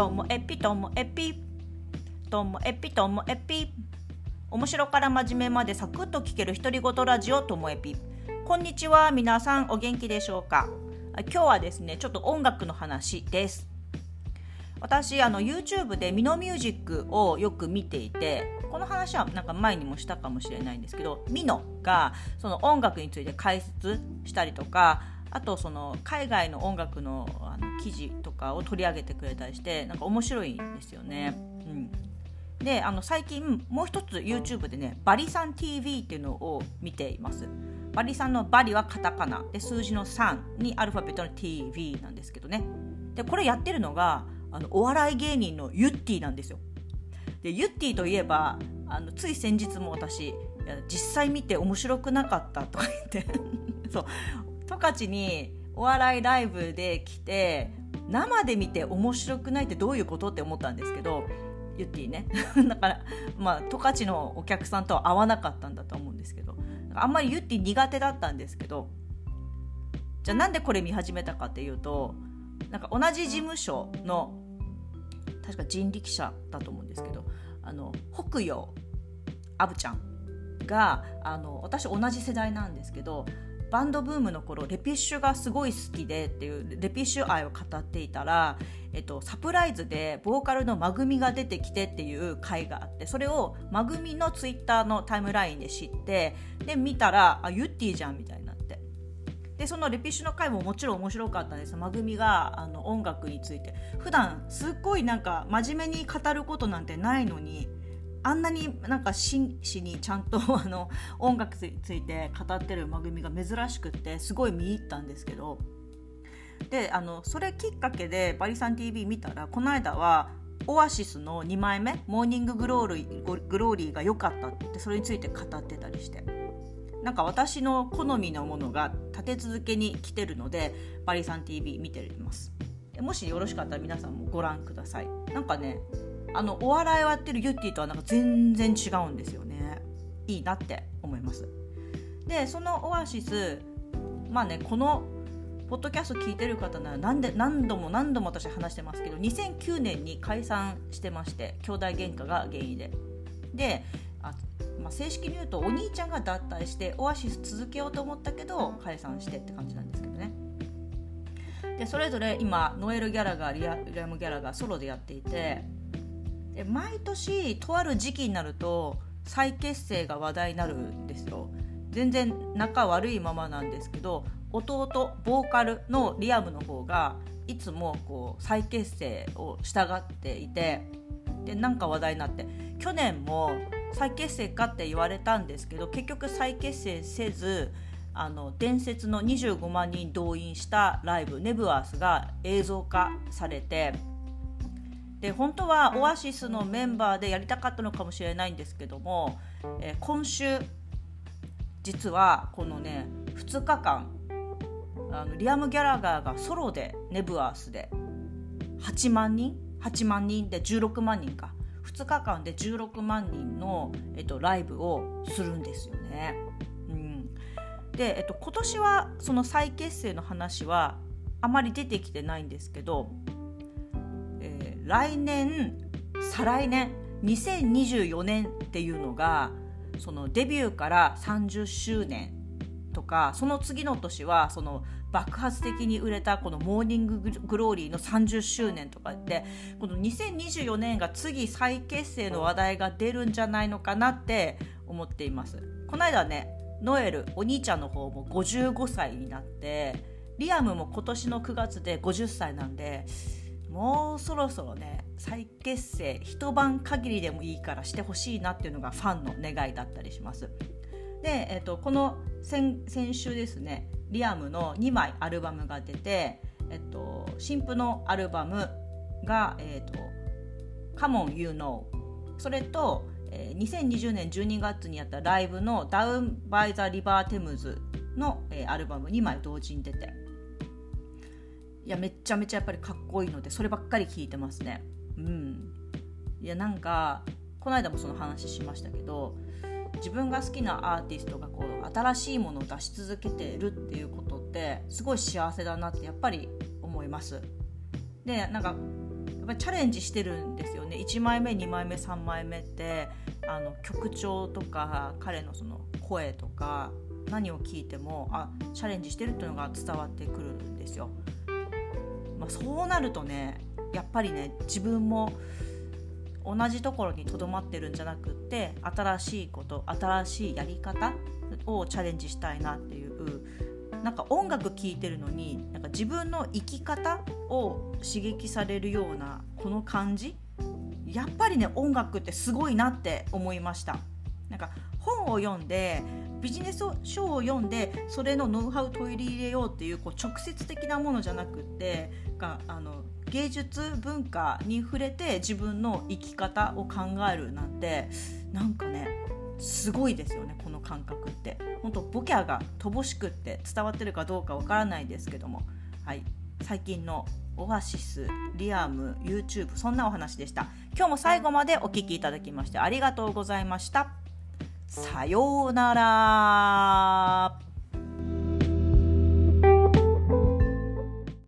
ともえぴともえぴともえぴともえぴ面白から真面目までサクッと聞ける独り言ラジオともえぴこんにちは皆さんお元気でしょうか？今日はですねちょっと音楽の話です。私あの YouTube でミノミュージックをよく見ていてこの話はなんか前にもしたかもしれないんですけどミノがその音楽について解説したりとかあとその海外の音楽のあの記事とかを取り上げてくれたりしてなんか面白いんですよね。うん。であの最近もう一つ YouTube でねバリさん TV っていうのを見ています。バリさんのバリはカタカナ。で数字の3にアルファベットの TV なんですけどね。でこれやってるのがあのお笑い芸人のユッティなんですよ。でユッティといえばあのつい先日も私実際見て面白くなかったとか言って。そう。十勝にお笑いライブで来て生で見て面白くないってどういうことって思ったんですけどユッティね。だからまあ十勝のお客さんとは合わなかったんだと思うんですけどあんまりユッティ苦手だったんですけどじゃあなんでこれ見始めたかっていうとなんか同じ事務所の確か人力車だと思うんですけどあの北洋アブちゃんがあの私同じ世代なんですけどバンドブームの頃レピッシュがすごい好きでっていうレピッシュ愛を語っていたら、えっと、サプライズでボーカルのまぐみが出てきてっていう回があってそれをまぐみのツイッターのタイムラインで知ってで見たらあユッティじゃんみたいになって。でそのレピッシュの回ももちろん面白かったんです。まぐみがあの音楽について。普段すっごいなんか真面目に語ることなんてないのにあんなになんか真摯にちゃんと あの音楽について語ってる番組が珍しくってすごい見入ったんですけど。であのそれきっかけでバリさん TV 見たらこの間はオアシスの2枚目「 Morning Glory」グローリーが良かったってそれについて語ってたりして。なんか私の好みのものが立て続けに来てるのでバリさん TV 見てます。もしよろしかったら皆さんもご覧ください。なんかねあのお笑いをやってるユッティとはなんか全然違うんですよね。いいなって思います。でそのオアシスまあねこのポッドキャスト聞いてる方なら何で何度も何度も私話してますけど2009年に解散してまして兄弟喧嘩が原因で。であ、まあ、正式に言うとお兄ちゃんが脱退してオアシス続けようと思ったけど解散してって感じなんですけどね。でそれぞれ今ノエル・ギャラがリアリアム・ギャラがソロでやっていてで毎年とある時期になると再結成が話題になるんですよ。全然仲悪いままなんですけど弟ボーカルのリアムの方がいつもこう再結成をしたがっていてでなんか話題になって去年も再結成かって言われたんですけど結局再結成せずあの伝説の25万人動員したライブネブアースが映像化されてで本当はオアシスのメンバーでやりたかったのかもしれないんですけども、えー、今週実はこのね2日間あのリアム・ギャラガーがソロでネブアースで8万人？8万人で16万人か。2日間で16万人の、えっと、ライブをするんですよね。うん、で、えっと、今年はその再結成の話はあまり出てきてないんですけど来年再来年2024年っていうのがそのデビューから30周年とかその次の年はその爆発的に売れたこのモーニンググローリーの30周年とかってこの2024年が次再結成の話題が出るんじゃないのかなって思っています。この間ねノエルお兄ちゃんの方も55歳になってリアムも今年の9月で50歳なんでもうそろそろね再結成一晩限りでもいいからしてほしいなっていうのがファンの願いだったりします。で、えーと、この先先週ですねリアムの2枚アルバムが出て、えっと、新譜のアルバムが「えーと、と Come on You Know」それと、えー、2020年12月にやったライブの「Down by the River Thames の」えー、アルバム2枚同時に出ていやめちゃめちゃやっぱりかっこいいのでそればっかり聞いてますね。うん。いやなんかこの間もその話しましたけど自分が好きなアーティストがこう新しいものを出し続けてるっていうことってすごい幸せだなってやっぱり思います。でなんかやっぱりチャレンジしてるんですよね。1枚目2枚目3枚目ってあの曲調とか彼のその声とか何を聞いてもあチャレンジしてるっていうのが伝わってくるんですよ。まあ、そうなるとねやっぱりね自分も同じところにとどまってるんじゃなくって新しいこと新しいやり方をチャレンジしたいなっていうなんか音楽聴いてるのになんか自分の生き方を刺激されるようなこの感じやっぱりね音楽ってすごいなって思いました。なんか本を読んでビジネス書を読んでそれのノウハウを取り入れようっていうこう直接的なものじゃなくてがあの芸術文化に触れて自分の生き方を考えるなんてなんかねすごいですよねこの感覚って。本当ボキャが乏しくって伝わってるかどうかわからないですけども、はい、最近のオアシスリアム YouTube そんなお話でした。今日も最後までお聴きいただきましてありがとうございました。さようなら。